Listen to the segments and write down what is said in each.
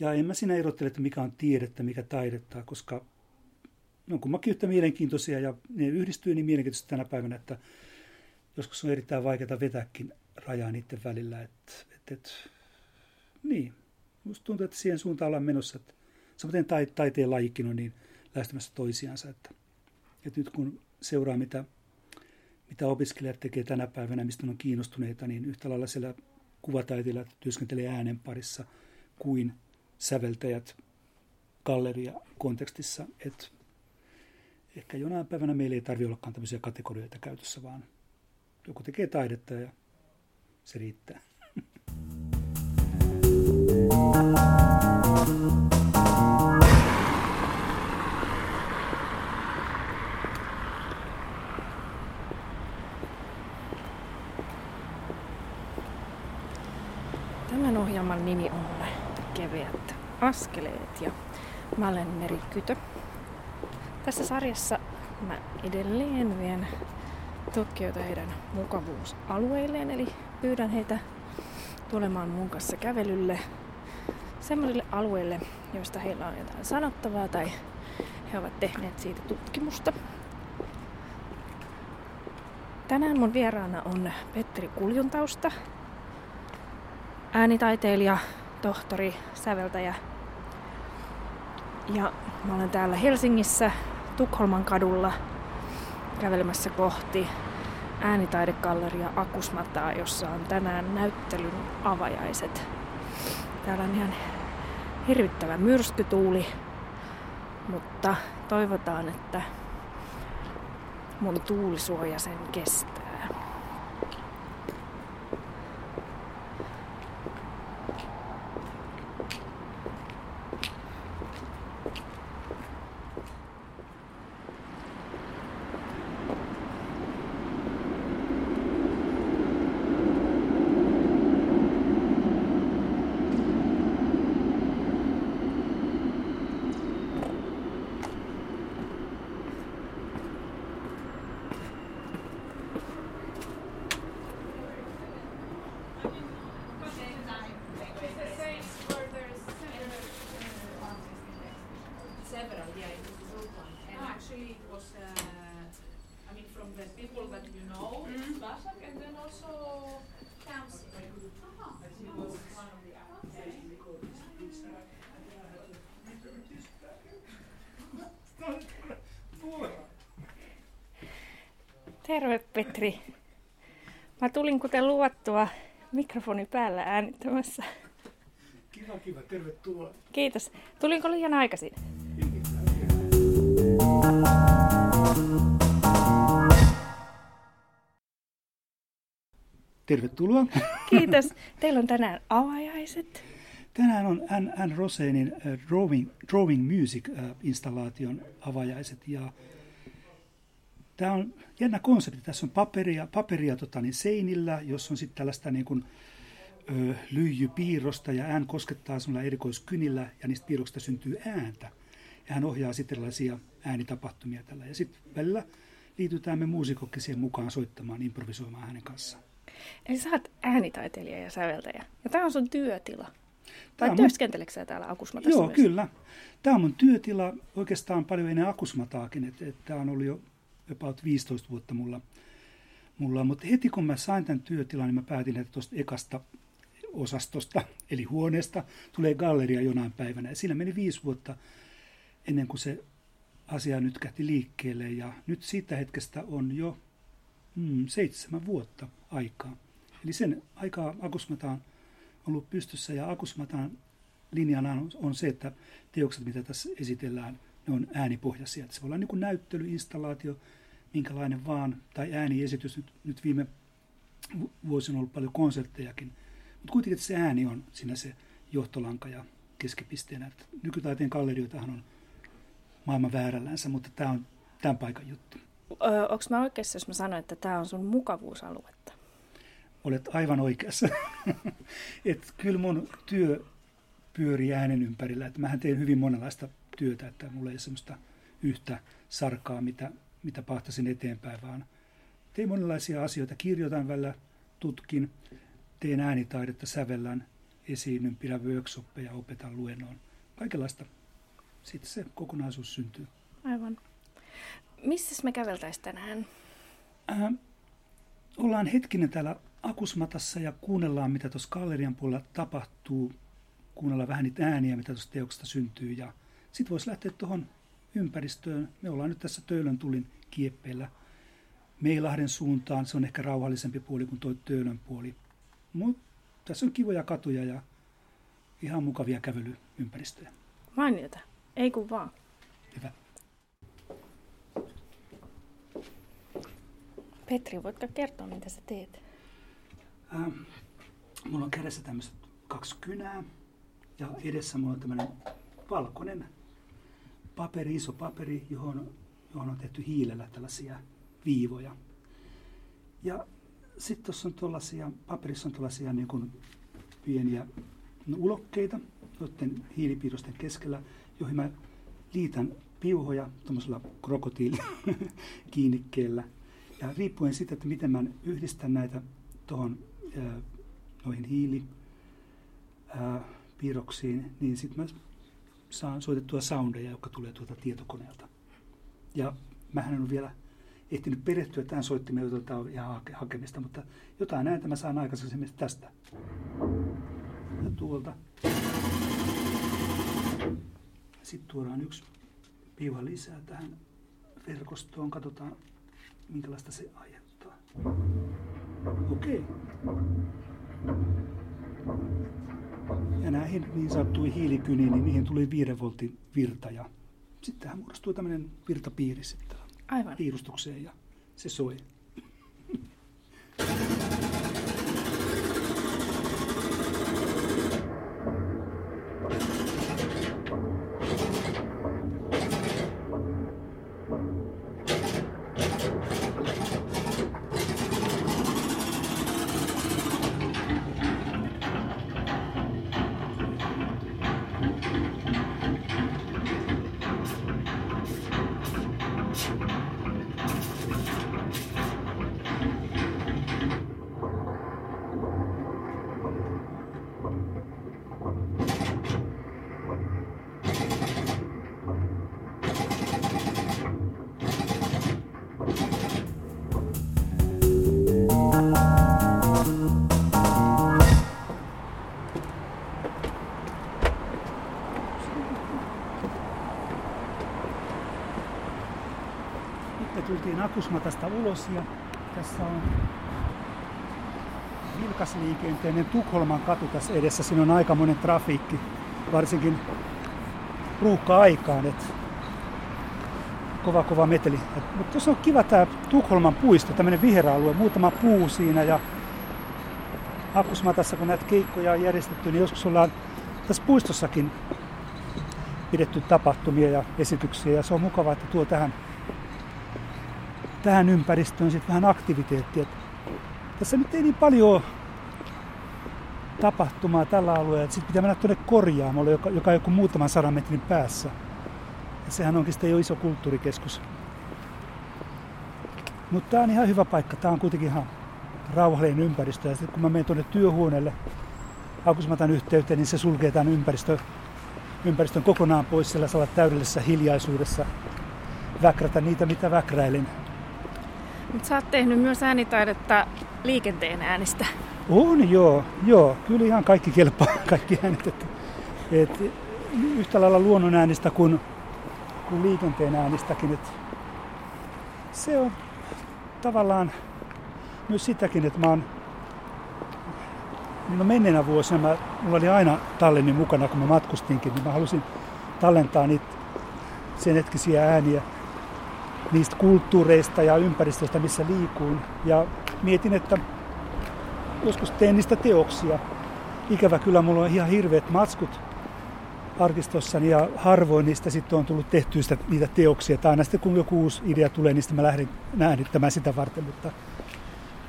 Ja en mä siinä erottele, että mikä on tiedettä, mikä taidetta, koska ne on kummakin yhtä mielenkiintoisia ja ne yhdistyy niin mielenkiintoisesti tänä päivänä, että joskus on erittäin vaikeaa vetääkin rajaa niiden välillä. Et, et, et, niin, musta tuntuu, että siihen suuntaan ollaan menossa. Että samoin taiteen lajikin on niin lähestymässä toisiansa, että, että nyt kun seuraa, mitä, mitä opiskelijat tekee tänä päivänä, mistä on kiinnostuneita, niin yhtä lailla siellä kuvataiteilijat työskentelee äänen parissa kuin säveltäjät galleria kontekstissa. Että ehkä jonain päivänä meillä ei tarvitse ollakaan tämmöisiä kategorioita käytössä, vaan joku tekee taidetta ja se riittää. Tämän ohjelman nimi on Keveät askeleet ja mä olen Meri Kytö. Tässä sarjassa mä edelleen vien tutkijoita heidän mukavuusalueilleen, eli pyydän heitä tulemaan mun kanssa kävelylle semmoisille alueille, joista heillä on jotain sanottavaa tai he ovat tehneet siitä tutkimusta. Tänään mun vieraana on Petteri Kuljuntausta, äänitaiteilija, tohtori, säveltäjä. Ja mä olen täällä Helsingissä Tukholman kadulla kävelemässä kohti äänitaidegalleria Akusmataa, jossa on tänään näyttelyn avajaiset. Täällä on ihan hirvittävä myrskytuuli, mutta toivotaan, että mun tuulisuoja sen kestää. Terve Petri. Mä tulin kuten luvattua mikrofoni päällä äänittämässä. Kiva, kiva. Tervetuloa. Kiitos. Tulinko liian aikaisin? Tervetuloa. Kiitos. Teillä on tänään avajaiset. Tänään on N. Rosenin uh, Drawing, Drawing Music-installaation uh, avajaiset. Ja Tämä on jännä konsepti. Tässä on paperia, paperia tota, niin seinillä, jos on sitten tällaista niin kuin, ö, lyijypiirrosta ja ään koskettaa sinulla erikoiskynillä ja niistä piirroksista syntyy ääntä. Ja hän ohjaa sitten erilaisia äänitapahtumia tällä. Ja sitten välillä liitytään me muusikokki siihen mukaan soittamaan, improvisoimaan hänen kanssaan. Eli sä oot äänitaiteilija ja säveltäjä. Ja tämä on sun työtila. Vai mun... työskenteleekö sä täällä Akusmatassa Joo, myös? kyllä. Tämä on mun työtila oikeastaan paljon ennen Akusmataakin. Että, että tämä on ollut jo about 15 vuotta mulla, mulla. Mutta heti kun mä sain tämän työtilan, niin mä päätin, että tuosta ekasta osastosta, eli huoneesta, tulee galleria jonain päivänä. Ja siinä meni viisi vuotta ennen kuin se asia nyt kähti liikkeelle. Ja nyt siitä hetkestä on jo mm, seitsemän vuotta aikaa. Eli sen aikaa Akusmata on ollut pystyssä ja Akusmatan linjana on, se, että teokset, mitä tässä esitellään, ne on äänipohjaisia. se voi olla niin kuin näyttely, installaatio, minkälainen vaan, tai ääniesitys. Nyt, nyt viime vuosina on ollut paljon konserttejakin, mutta kuitenkin että se ääni on siinä se johtolanka ja keskipisteenä. Että nykytaiteen gallerioitahan on maailman väärällänsä, mutta tämä on tämän paikan juttu. Onko mä oikeassa, jos mä sanon, että tämä on sun mukavuusaluetta? Olet aivan oikeassa. Et kyllä mun työ pyörii äänen ympärillä. Että mähän teen hyvin monenlaista työtä, että mulla ei ole semmoista yhtä sarkaa, mitä mitä pahtasin eteenpäin, vaan tein monenlaisia asioita. Kirjoitan välillä, tutkin, teen äänitaidetta, sävellän, esiinnyn, pidän workshoppeja, opetan luennoon. Kaikenlaista. Sitten se kokonaisuus syntyy. Aivan. Missä me käveltäisiin tänään? Äh, ollaan hetkinen täällä Akusmatassa ja kuunnellaan, mitä tuossa gallerian puolella tapahtuu. Kuunnellaan vähän niitä ääniä, mitä tuosta teoksesta syntyy. Ja sitten voisi lähteä tuohon ympäristöön. Me ollaan nyt tässä Töölön tulin kieppeillä Meilahden suuntaan. Se on ehkä rauhallisempi puoli kuin tuo Töölön puoli. Mutta tässä on kivoja katuja ja ihan mukavia kävelyympäristöjä. Mainiota. Ei kun vaan. Hyvä. Petri, voitko kertoa, mitä sä teet? Ähm, mulla on kädessä tämmöiset kaksi kynää ja edessä mulla on tämmöinen valkoinen paperi, iso paperi, johon, johon on tehty hiilellä tällaisia viivoja. Ja sitten tuossa on tuollaisia, paperissa on tuollaisia niin kuin pieniä ulokkeita noiden hiilipiirrosten keskellä, joihin mä liitän piuhoja tuommoisella krokotiilikiinnikkeellä. Ja riippuen siitä, että miten mä yhdistän näitä tuohon noihin hiilipiirroksiin, niin sitten mä saan soitettua soundeja, jotka tulee tuolta tietokoneelta. Ja mähän en ole vielä ehtinyt perehtyä tähän soittimeen, jota on ihan hakemista, mutta jotain näitä mä saan aikaisemmin tästä. Ja tuolta. Sitten tuodaan yksi piiva lisää tähän verkostoon. Katsotaan, minkälaista se aiheuttaa. Okei. Ja näihin niin sanottuihin hiilikyniin, niin niihin tuli 5 voltin virta. Ja sitten tähän muodostuu tämmöinen virtapiiri sitten Aivan. piirustukseen ja se soi. Akusmatasta ulos ja tässä on vilkasliikenteinen Tukholman katu tässä edessä. Siinä on aikamoinen trafiikki, varsinkin ruuhka-aikaan. Et kova kova meteli. Mutta tuossa on kiva tämä Tukholman puisto, tämmöinen viheralue, muutama puu siinä ja Akusmatassa kun näitä keikkoja on järjestetty, niin joskus ollaan tässä puistossakin pidetty tapahtumia ja esityksiä ja se on mukavaa, että tuo tähän tähän ympäristöön sitten vähän aktiviteettia. Tässä nyt ei niin paljon tapahtumaa tällä alueella. Sitten pitää mennä tuonne korjaamolle, joka, joka on joku muutaman sadan metrin päässä. Ja sehän onkin sitten jo iso kulttuurikeskus. Mutta tämä on ihan hyvä paikka. Tämä on kuitenkin ihan rauhallinen ympäristö. Ja sitten kun mä menen tuonne työhuoneelle Akusmatan yhteyteen, niin se sulkee tämän ympäristö, ympäristön kokonaan pois sellaisella täydellisessä hiljaisuudessa väkrätä niitä, mitä väkräilen. Mutta sä oot tehnyt myös äänitaidetta liikenteen äänistä. On joo, joo. Kyllä ihan kaikki kelpaa, kaikki äänet. Et, et, yhtä lailla luonnon äänistä kuin, kuin liikenteen äänistäkin. Et se on tavallaan myös sitäkin, että mä oon no menneenä vuosina, mä, mulla oli aina tallenni mukana, kun mä matkustinkin, niin mä halusin tallentaa niitä sen hetkisiä ääniä niistä kulttuureista ja ympäristöistä, missä liikuin. Ja mietin, että joskus teen niistä teoksia. Ikävä kyllä mulla on ihan hirveät matskut arkistossani ja harvoin niistä sitten on tullut tehtyä sitä, niitä teoksia. Tai aina sitten kun joku uusi idea tulee, niin mä lähdin äänittämään sitä varten. Mutta,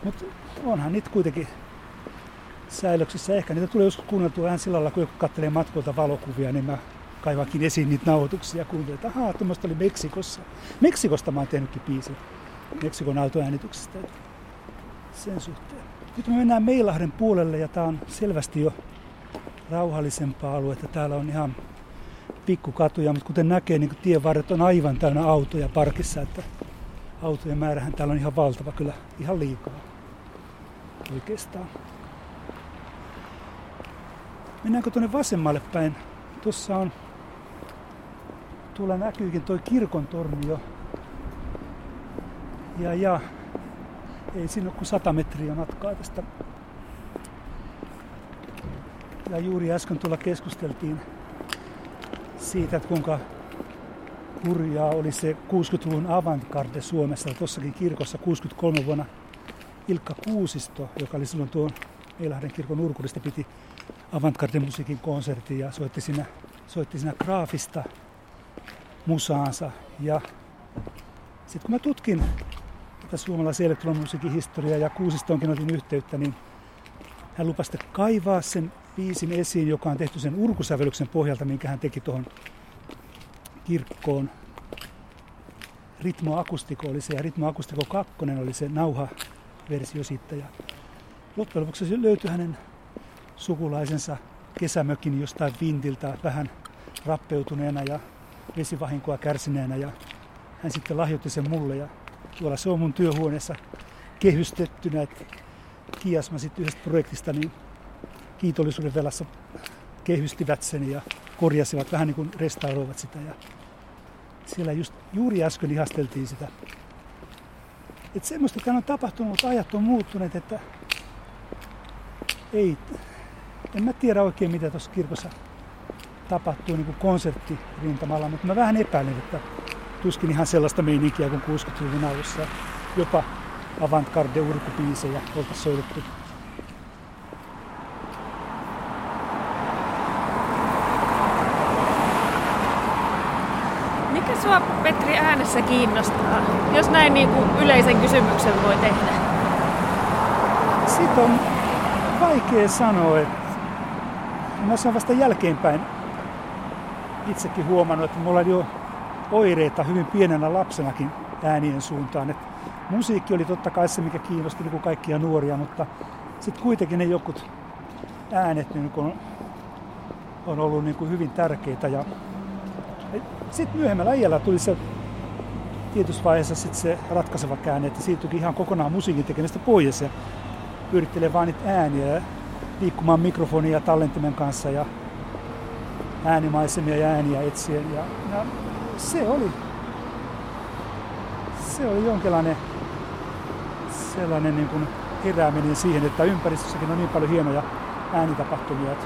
mutta onhan niitä kuitenkin säilöksissä. Ehkä niitä tulee joskus kuunneltua vähän sillä lailla, kun joku katselee matkolta valokuvia, niin mä kaivakin esiin niitä nauhoituksia ja kuuntelin, että ahaa, tuommoista oli Meksikossa. Meksikosta mä oon tehnytkin biisin Meksikon autoäänityksestä. Sen suhteen. Nyt me mennään Meilahden puolelle ja tää on selvästi jo rauhallisempaa aluetta. Täällä on ihan pikkukatuja, mutta kuten näkee, niin tien varret on aivan täynnä autoja parkissa, että autojen määrähän täällä on ihan valtava, kyllä ihan liikaa oikeastaan. Mennäänkö tuonne vasemmalle päin? Tuossa on, tuolla näkyykin toi kirkon torni jo. Ja, ja ei siinä ole kuin 100 metriä matkaa tästä. Ja juuri äsken tuolla keskusteltiin siitä, että kuinka hurjaa oli se 60-luvun avantgarde Suomessa. Tuossakin kirkossa 63 vuonna Ilkka Kuusisto, joka oli silloin tuon Eilahden kirkon urkurista, piti avantgarde-musiikin konsertin ja soitti siinä, soitti siinä graafista musaansa. Ja sitten kun mä tutkin tätä suomalaisen elektromusiikin historiaa ja Kuusistonkin otin yhteyttä, niin hän lupasi kaivaa sen biisin esiin, joka on tehty sen urkusävellyksen pohjalta, minkä hän teki tuohon kirkkoon. Ritmo Akustiko oli se ja Ritmo Akustiko 2 oli se nauha-versio siitä. Ja loppujen lopuksi löytyi hänen sukulaisensa kesämökin jostain vintiltä vähän rappeutuneena ja vesivahinkoa kärsineenä ja hän sitten lahjoitti sen mulle ja tuolla se on mun työhuoneessa kehystettynä, että kiasma sitten yhdestä projektista niin kiitollisuuden velassa kehystivät sen ja korjasivat, vähän niin kuin restauroivat sitä. Ja siellä just juuri äsken ihasteltiin sitä. Että semmoista täällä on tapahtunut, mutta ajat on muuttuneet, että ei, en mä tiedä oikein mitä tuossa kirkossa tapahtuu niin konserttirintamalla, mutta mä vähän epäilen, että tuskin ihan sellaista meininkiä kuin 60-luvun alussa. Jopa avantgarde urkupiisejä oltaisiin soitettu sua Petri äänessä kiinnostaa, jos näin niin kuin yleisen kysymyksen voi tehdä? Sitten on vaikea sanoa, että mä olen vasta jälkeenpäin itsekin huomannut, että mulla oli jo oireita hyvin pienenä lapsenakin äänien suuntaan. Että musiikki oli totta kai se, mikä kiinnosti niin kuin kaikkia nuoria, mutta sitten kuitenkin ne jokut äänet niin kuin on ollut niin kuin hyvin tärkeitä. Ja sitten myöhemmällä iällä tuli se tietyssä vaiheessa sit se ratkaiseva käänne, että siirtyikin ihan kokonaan musiikin tekemistä pois ja pyrittelee vaan niitä ääniä ja liikkumaan mikrofonia ja tallentimen kanssa ja äänimaisemia ja ääniä etsien. Ja, ja se oli, se oli jonkinlainen sellainen niin kuin herääminen siihen, että ympäristössäkin on niin paljon hienoja äänitapahtumia. Että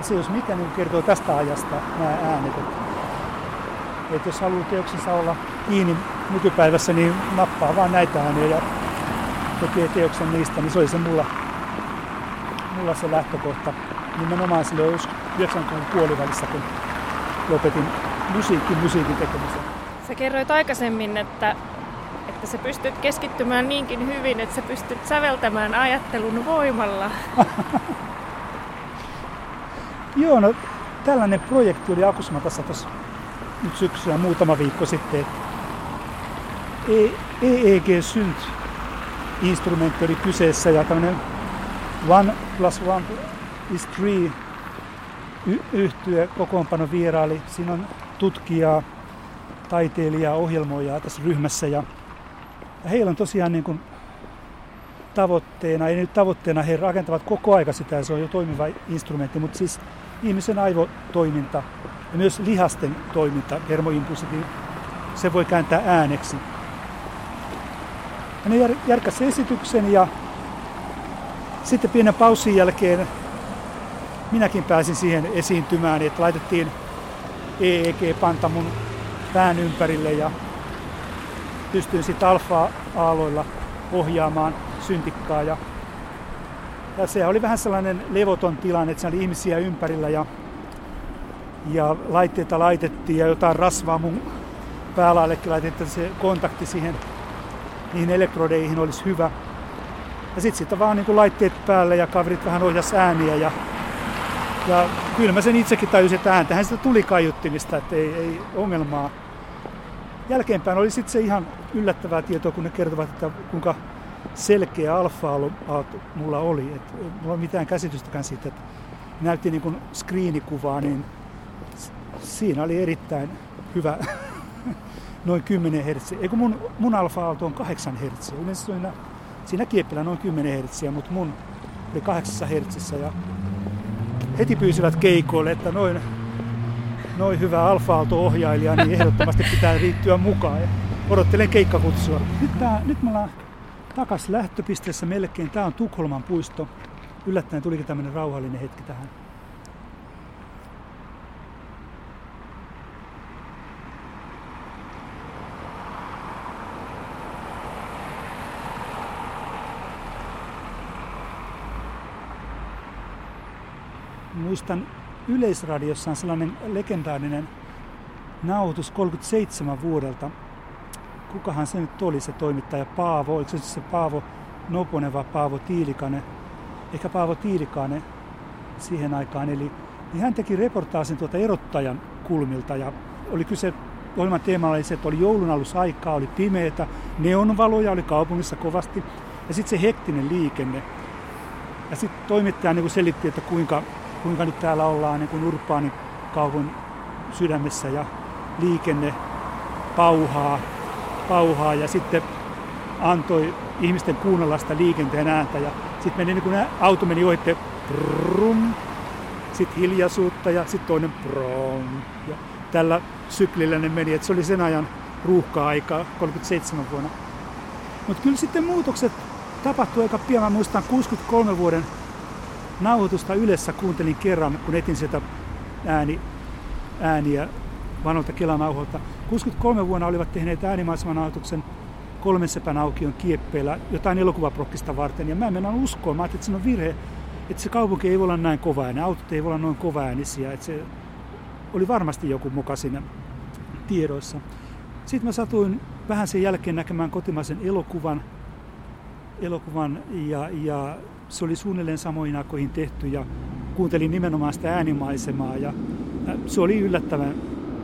se jos mikä niin kertoo tästä ajasta nämä äänet. Että että jos haluaa teoksensa olla kiinni nykypäivässä, niin nappaa vaan näitä ääniä ja tekee teoksen niistä, niin se oli se mulla, mulla se lähtökohta. Nimenomaan silloin 90 puolivälissä, kun lopetin musiikin, musiikin tekemisen. Sä kerroit aikaisemmin, että, että sä pystyt keskittymään niinkin hyvin, että sä pystyt säveltämään ajattelun voimalla. Joo, no tällainen projekti oli Akusmatassa tuossa nyt syksyllä muutama viikko sitten, että EEG Synth instrumentti oli kyseessä ja tämmöinen One plus One is Three yhtye kokoonpano vieraili. Siinä on tutkijaa, taiteilijaa, ohjelmoijaa tässä ryhmässä ja, heillä on tosiaan niin kuin tavoitteena, ei nyt tavoitteena, he rakentavat koko aika sitä ja se on jo toimiva instrumentti, mutta siis ihmisen aivotoiminta ja myös lihasten toiminta, hermoimpulssit, niin se voi kääntää ääneksi. Ja ne järkäsi esityksen ja sitten pienen paussin jälkeen minäkin pääsin siihen esiintymään, että laitettiin EEG-panta mun pään ympärille ja pystyin sitten alfa-aaloilla ohjaamaan syntikkaa. Ja, ja se oli vähän sellainen levoton tilanne, että siellä oli ihmisiä ympärillä ja ja laitteita laitettiin ja jotain rasvaa mun päälaallekin laitettiin, että se kontakti siihen niihin elektrodeihin olisi hyvä. Ja sitten sitten vaan niin laitteet päälle ja kaverit vähän ohjas ääniä ja, ja kyllä mä sen itsekin tajusin, että ääntähän sitä tuli kaiuttimista, että ei, ei ongelmaa. Jälkeenpäin oli sitten se ihan yllättävää tietoa, kun ne kertovat, että kuinka selkeä alfa mulla oli. Et mulla ei mitään käsitystäkään siitä, että näytti niin screenikuvaa, niin siinä oli erittäin hyvä noin 10 Hz. Eikö mun, mun alfa-aalto on 8 Hz. Yleensä siinä, siinä kieppillä noin 10 Hz, mutta mun oli 8 Hz. Ja heti pyysivät keikoille, että noin, noin hyvä alfa-aalto-ohjailija, niin ehdottomasti pitää riittyä mukaan. Ja odottelen keikkakutsua. Nyt, tää, nyt me ollaan takas lähtöpisteessä melkein. Tämä on Tukholman puisto. Yllättäen tulikin tämmöinen rauhallinen hetki tähän. Muistan Yleisradiossa on sellainen legendaarinen nauhoitus 37 vuodelta. Kukahan se nyt oli se toimittaja Paavo, oliko se se Paavo Noponen vai Paavo Tiilikainen? Ehkä Paavo Tiilikainen siihen aikaan. Eli niin hän teki reportaasin tuota erottajan kulmilta ja oli kyse ohjelman teemalla oli se, että oli joulun aikaa, oli pimeitä, neonvaloja oli kaupungissa kovasti ja sitten se hektinen liikenne. Ja sitten toimittaja niin selitti, että kuinka kuinka nyt täällä ollaan niin kuin urbaanikaupunkin sydämessä ja liikenne pauhaa, pauhaa ja sitten antoi ihmisten kuunnella sitä liikenteen ääntä ja sitten meni niin kuin auto meni ohitte brum, sitten hiljaisuutta ja sitten toinen brum. Ja tällä syklillä ne meni, että se oli sen ajan ruuhka-aikaa 37 vuonna. Mutta kyllä sitten muutokset tapahtui aika pian. Mä muistan 63 vuoden nauhoitusta Ylessä kuuntelin kerran, kun etin sieltä ääni, ääniä vanholta Kelanauholta. 63 vuonna olivat tehneet äänimaisemanauhoituksen kolmen sepän aukion kieppeillä jotain elokuvaprokkista varten. Ja mä en mennä uskoa, mä että se on virhe, että se kaupunki ei voi olla näin kova ääninen, autot ei voi olla noin kova äänisiä. Että se oli varmasti joku muka siinä tiedoissa. Sitten mä satuin vähän sen jälkeen näkemään kotimaisen elokuvan, elokuvan ja, ja se oli suunnilleen samoin aikoihin tehty ja kuuntelin nimenomaan sitä äänimaisemaa ja se oli yllättävän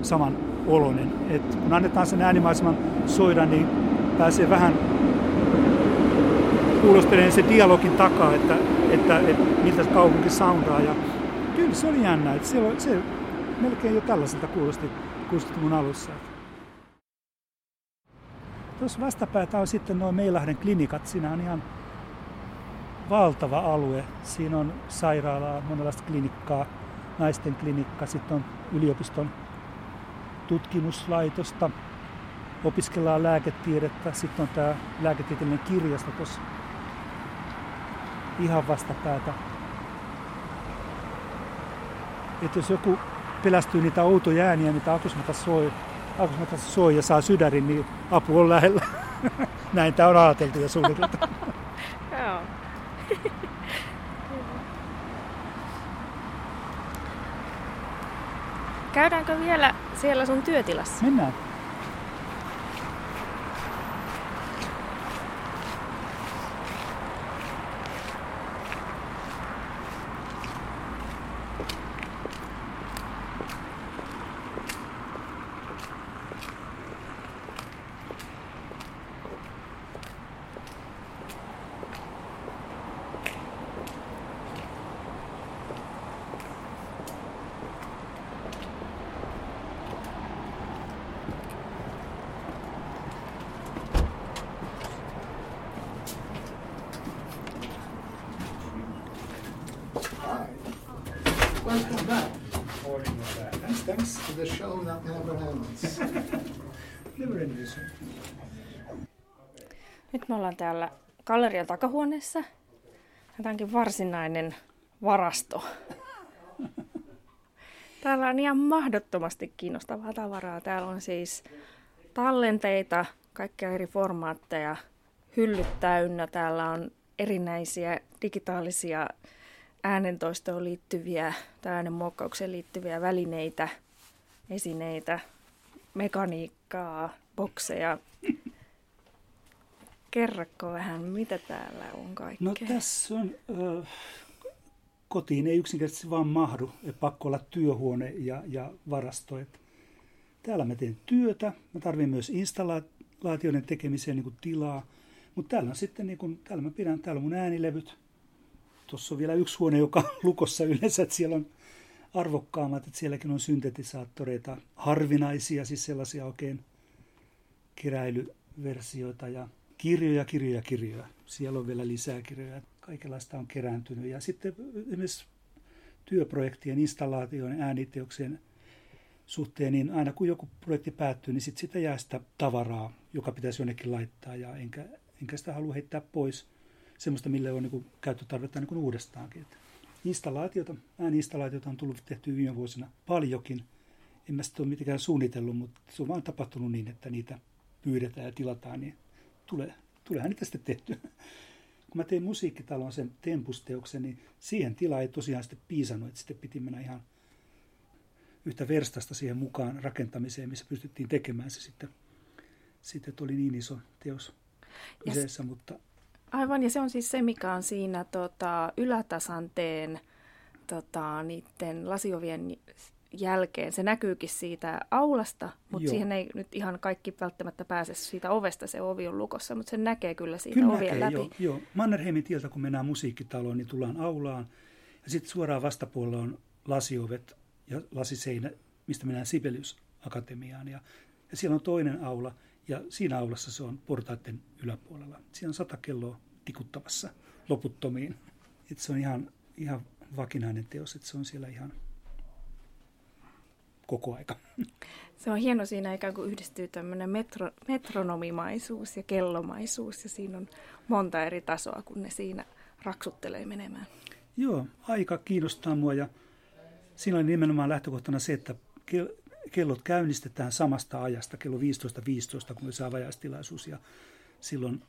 saman oloinen. Et kun annetaan sen äänimaiseman soida, niin pääsee vähän kuulostelemaan se dialogin takaa, että, että, että miltä kaupunki soundaa. Ja kyllä se oli jännä. Että se, se melkein jo tällaiselta kuulosti, kuulosti mun alussa. Tuossa vastapäätä on sitten nuo Meilahden klinikat. Siinä on ihan valtava alue. Siinä on sairaalaa, monenlaista klinikkaa, naisten klinikka, sitten on yliopiston tutkimuslaitosta, opiskellaan lääketiedettä, sitten on tämä lääketieteellinen kirjasto tuossa ihan vastapäätä. Että jos joku pelästyy niitä outoja ääniä, mitä akusmata soi, akusmata soi ja saa sydärin, niin apu on lähellä. Näin tämä on ajateltu ja suunniteltu. Käydäänkö vielä siellä sun työtilassa? Mennään. Nyt me ollaan täällä gallerian takahuoneessa. Tämä onkin varsinainen varasto. Täällä on ihan mahdottomasti kiinnostavaa tavaraa. Täällä on siis tallenteita, kaikkia eri formaatteja, hyllyt täynnä. Täällä on erinäisiä digitaalisia äänentoistoon liittyviä tai äänenmuokkaukseen liittyviä välineitä, esineitä, mekaniikkaa, bokseja. Kerrokko vähän, mitä täällä on kaikkea? No tässä on, äh, kotiin ei yksinkertaisesti vaan mahdu, että pakko olla työhuone ja, ja varasto. Et täällä mä teen työtä, mä tarvitsen myös installaatioiden tekemiseen niin kuin tilaa, mutta täällä on sitten, niin kuin, täällä mä pidän, täällä on mun äänilevyt, tuossa on vielä yksi huone, joka on lukossa yleensä, että siellä on arvokkaammat, että sielläkin on syntetisaattoreita, harvinaisia, siis sellaisia oikein keräilyversioita ja kirjoja, kirjoja, kirjoja. Siellä on vielä lisää kirjoja. Kaikenlaista on kerääntynyt. Ja sitten esimerkiksi työprojektien, installaation, ääniteoksien suhteen, niin aina kun joku projekti päättyy, niin sit sitä jää sitä tavaraa, joka pitäisi jonnekin laittaa. Ja enkä, enkä sitä halua heittää pois semmoista, mille on niin käyttötarvetta niin uudestaankin. Että installaatiota, ääniinstallaatiota on tullut tehty viime vuosina paljonkin. En mä sitä ole mitenkään suunnitellut, mutta se on vaan tapahtunut niin, että niitä pyydetään ja tilataan, niin tulee, tuleehan niitä sitten tehty. Kun mä tein musiikkitalon sen tempusteoksen, niin siihen tila ei tosiaan sitten piisannut, että sitten piti mennä ihan yhtä verstasta siihen mukaan rakentamiseen, missä pystyttiin tekemään se sitten. Sitten oli niin iso teos kyseessä, yes. mutta Aivan, ja se on siis se, mikä on siinä tota, ylätasanteen tota, niiden lasiovien jälkeen. Se näkyykin siitä aulasta, mutta Joo. siihen ei nyt ihan kaikki välttämättä pääse siitä ovesta, se ovi on lukossa, mutta sen näkee kyllä siitä kyllä ovien näkee, läpi. Joo, joo. Mannerheimin tieltä, kun mennään musiikkitaloon, niin tullaan aulaan, ja sitten suoraan vastapuolella on lasiovet ja lasiseinä, mistä mennään Sibelius Akatemiaan, ja, ja siellä on toinen aula, ja siinä aulassa se on portaiden yläpuolella. Siinä on sata kelloa tikuttamassa loputtomiin. Et se on ihan, ihan vakinainen teos, että se on siellä ihan koko aika. Se on hieno, siinä ikään kuin yhdistyy tämmöinen metro, metronomimaisuus ja kellomaisuus ja siinä on monta eri tasoa, kun ne siinä raksuttelee menemään. Joo, aika kiinnostaa mua ja siinä oli nimenomaan lähtökohtana se, että kellot käynnistetään samasta ajasta, kello 15.15, 15, kun oli se avajaistilaisuus ja silloin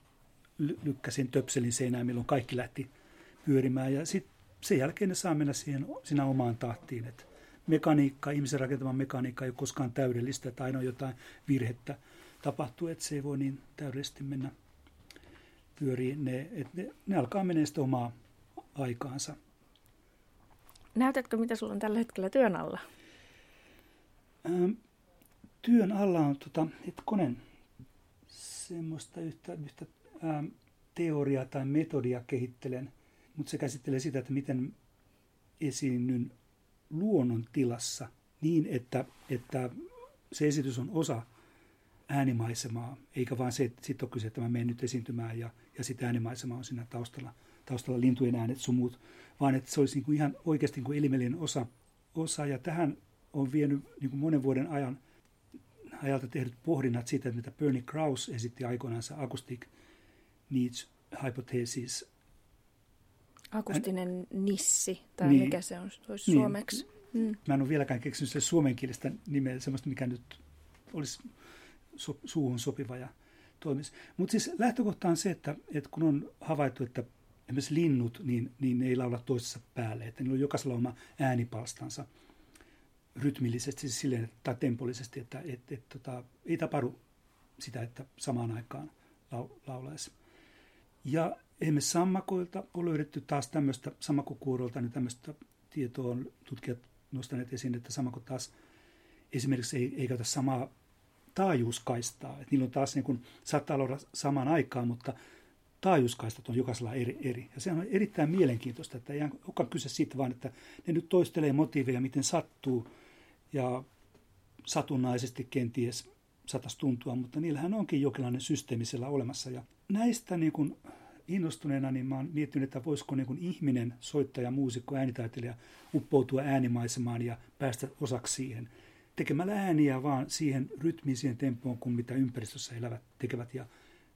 lykkäsin töpselin seinään, milloin kaikki lähti pyörimään ja sitten sen jälkeen ne saa mennä siihen, siinä omaan tahtiin, että mekaniikka, ihmisen rakentama mekaniikka ei ole koskaan täydellistä, että aina jotain virhettä tapahtuu, että se ei voi niin täydellisesti mennä pyöriin. Ne, että ne, ne alkaa mennä sitten omaa aikaansa. Näytätkö, mitä sulla on tällä hetkellä työn alla? Ähm, työn alla on tota, hetkonen, semmoista yhtä, yhtä ähm, teoriaa tai metodia kehittelen, mutta se käsittelee sitä, että miten esiinnyn luonnon tilassa niin, että, että se esitys on osa äänimaisemaa, eikä vaan se, että sitten on kyse, että mä menen nyt esiintymään ja, ja sitten äänimaisema on siinä taustalla, taustalla lintujen äänet, sumut, vaan että se olisi niin kuin ihan oikeasti niin kuin elimellinen osa, osa. Ja tähän on vienyt niin kuin monen vuoden ajan ajalta tehdyt pohdinnat siitä, mitä Bernie Krause esitti aikoinaan Acoustic Needs Hypothesis Akustinen nissi, tai niin, mikä se on olisi niin, suomeksi. Mm. Mä en ole vieläkään keksinyt se suomenkielistä nimeä, semmoista, mikä nyt olisi so, suuhun sopiva ja toimisi. Mutta siis lähtökohta on se, että, että kun on havaittu, että esimerkiksi linnut, niin, niin ne ei laula toisessa päälle, että niillä on jokaisella oma äänipalstansa rytmillisesti, siis silleen, tai tempollisesti, että et, et, tota, ei tapahdu sitä, että samaan aikaan laulaisi. Ja Esimerkiksi sammakoilta on löydetty taas tämmöistä, sammakokuurolta, niin tämmöistä tietoa on tutkijat nostaneet esiin, että sammakot taas esimerkiksi ei, ei käytä samaa taajuuskaistaa. Että niillä on taas niin kuin, saattaa olla samaan aikaan, mutta taajuuskaistat on jokaisella eri, eri. Ja se on erittäin mielenkiintoista, että ei olekaan kyse siitä vaan, että ne nyt toistelee motiiveja, miten sattuu ja satunnaisesti kenties satas tuntua, mutta niillähän onkin jokinlainen systeemi siellä olemassa. Ja näistä niin kuin innostuneena niin mä oon miettinyt, että voisiko niin kuin ihminen, soittaja, muusikko, äänitaiteilija uppoutua äänimaisemaan ja päästä osaksi siihen tekemällä ääniä vaan siihen rytmiin, siihen tempoon, kuin mitä ympäristössä elävät tekevät. Ja,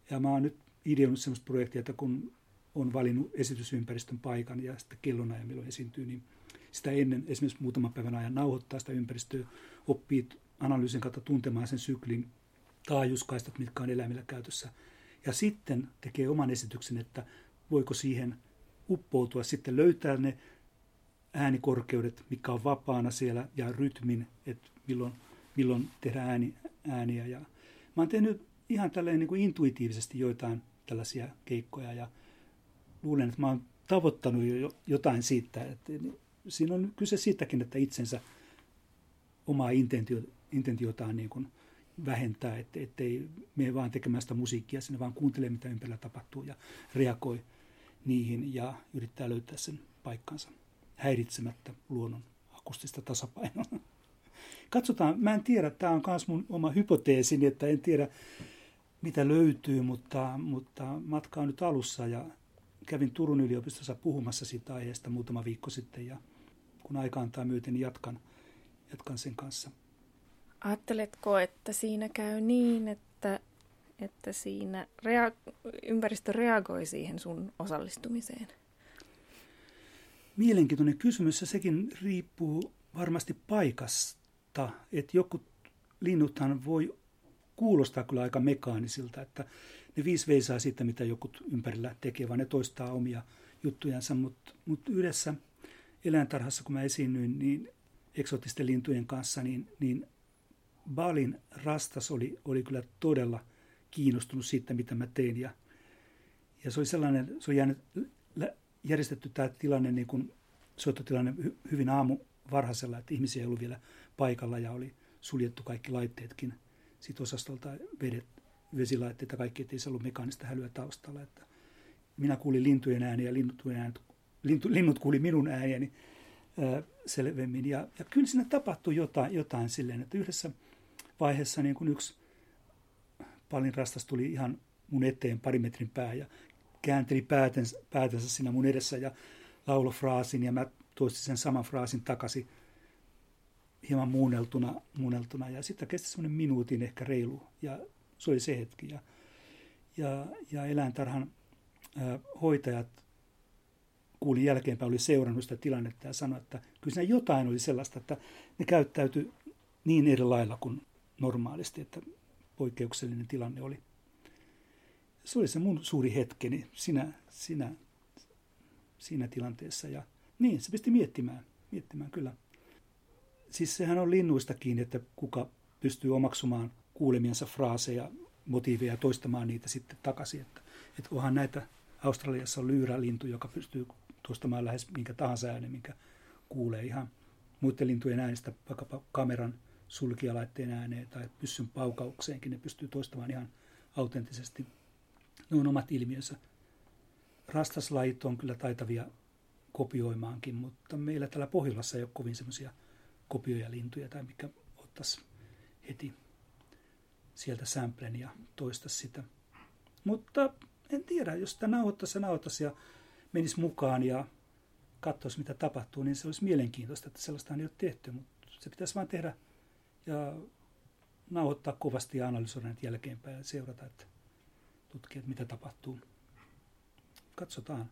ja mä oon nyt ideoinut sellaista projektia, että kun on valinnut esitysympäristön paikan ja sitten kellona ja milloin esiintyy, niin sitä ennen esimerkiksi muutaman päivän ajan nauhoittaa sitä ympäristöä, oppii analyysin kautta tuntemaan sen syklin taajuuskaistat, mitkä on eläimillä käytössä – ja sitten tekee oman esityksen, että voiko siihen uppoutua, sitten löytää ne äänikorkeudet, mikä on vapaana siellä, ja rytmin, että milloin, milloin tehdään ääni, ääniä. Ja mä oon tehnyt ihan tälleen niin kuin intuitiivisesti joitain tällaisia keikkoja, ja luulen, että mä oon tavoittanut jo jotain siitä, että siinä on kyse siitäkin, että itsensä omaa intentio, intentiotaan niin kuin vähentää, että ei mene vaan tekemään sitä musiikkia, sinne vaan kuuntelee, mitä ympärillä tapahtuu ja reagoi. niihin ja yrittää löytää sen paikkansa häiritsemättä luonnon akustista tasapainoa. Katsotaan, mä en tiedä, tämä on myös mun oma hypoteesini, että en tiedä mitä löytyy, mutta, mutta matka on nyt alussa ja kävin Turun yliopistossa puhumassa siitä aiheesta muutama viikko sitten ja kun aika antaa myöten, niin jatkan, jatkan sen kanssa. Ajatteletko, että siinä käy niin, että, että siinä rea- ympäristö reagoi siihen sun osallistumiseen? Mielenkiintoinen kysymys ja sekin riippuu varmasti paikasta, että joku linnuthan voi kuulostaa kyllä aika mekaanisilta, että ne viisi veisaa siitä, mitä joku ympärillä tekee, vaan ne toistaa omia juttujansa, mutta mut yhdessä eläintarhassa, kun mä esiinnyin niin eksotisten lintujen kanssa, niin, niin Balin rastas oli, oli kyllä todella kiinnostunut siitä, mitä mä tein. Ja, ja se oli sellainen, se oli jäänyt, järjestetty tämä tilanne, niin kuin soittotilanne hyvin aamu varhaisella, että ihmisiä ei ollut vielä paikalla ja oli suljettu kaikki laitteetkin sit osastolta vedet, vesilaitteita, kaikki, ettei se ollut mekaanista hälyä taustalla. Että minä kuulin lintujen ääniä ja linnut, äänet, lintu, linnut kuuli minun ääniäni ää, selvemmin. Ja, ja kyllä siinä tapahtui jotain, jotain silleen, että yhdessä vaiheessa niin kun yksi palin rastas tuli ihan mun eteen pari metrin pää ja käänteli päätensä, päätensä siinä mun edessä ja laulo fraasin ja mä toistin sen saman fraasin takaisin hieman muunneltuna, muunneltuna. ja sitten kesti semmoinen minuutin ehkä reilu ja se oli se hetki. Ja, ja, ja eläintarhan ää, hoitajat kuulin jälkeenpäin, oli seurannut sitä tilannetta ja sanoi, että kyllä siinä jotain oli sellaista, että ne käyttäytyi niin eri lailla kuin normaalisti, että poikkeuksellinen tilanne oli. Se oli se mun suuri hetkeni siinä, siinä, siinä tilanteessa ja niin, se pisti miettimään, miettimään kyllä. Siis sehän on linnuista kiinni, että kuka pystyy omaksumaan kuulemiansa fraaseja, motiiveja ja toistamaan niitä sitten takaisin. Että, että onhan näitä, Australiassa on lyyrälintu, joka pystyy toistamaan lähes minkä tahansa äänen, minkä kuulee ihan muiden lintujen äänestä, vaikkapa kameran sulkijalaitteen ääneen tai pyssyn paukaukseenkin, ne pystyy toistamaan ihan autenttisesti. Ne on omat ilmiönsä. Rastaslajit on kyllä taitavia kopioimaankin, mutta meillä täällä Pohjolassa ei ole kovin semmoisia kopioja lintuja tai mikä ottaisi heti sieltä samplen ja toista sitä. Mutta en tiedä, jos sitä nauhoittaisi ja nauhoittaisi ja menisi mukaan ja katsoisi mitä tapahtuu, niin se olisi mielenkiintoista, että sellaista ei ole tehty, mutta se pitäisi vain tehdä ja nauhoittaa kovasti ja analysoida nyt jälkeenpäin ja seurata, että tutkia, että mitä tapahtuu. Katsotaan.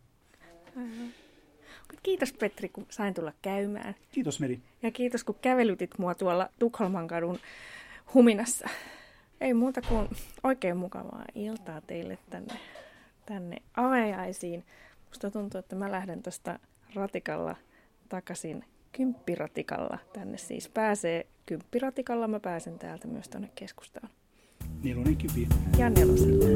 Kiitos Petri, kun sain tulla käymään. Kiitos Meri. Ja kiitos, kun kävelytit mua tuolla Tukholman kadun huminassa. Ei muuta kuin oikein mukavaa iltaa teille tänne, tänne avajaisiin. Musta tuntuu, että mä lähden tuosta ratikalla takaisin kymppiratikalla. Tänne siis pääsee kymppiratikalla. Mä pääsen täältä myös tuonne keskustaan. Nelonen kypi. Ja nelosella.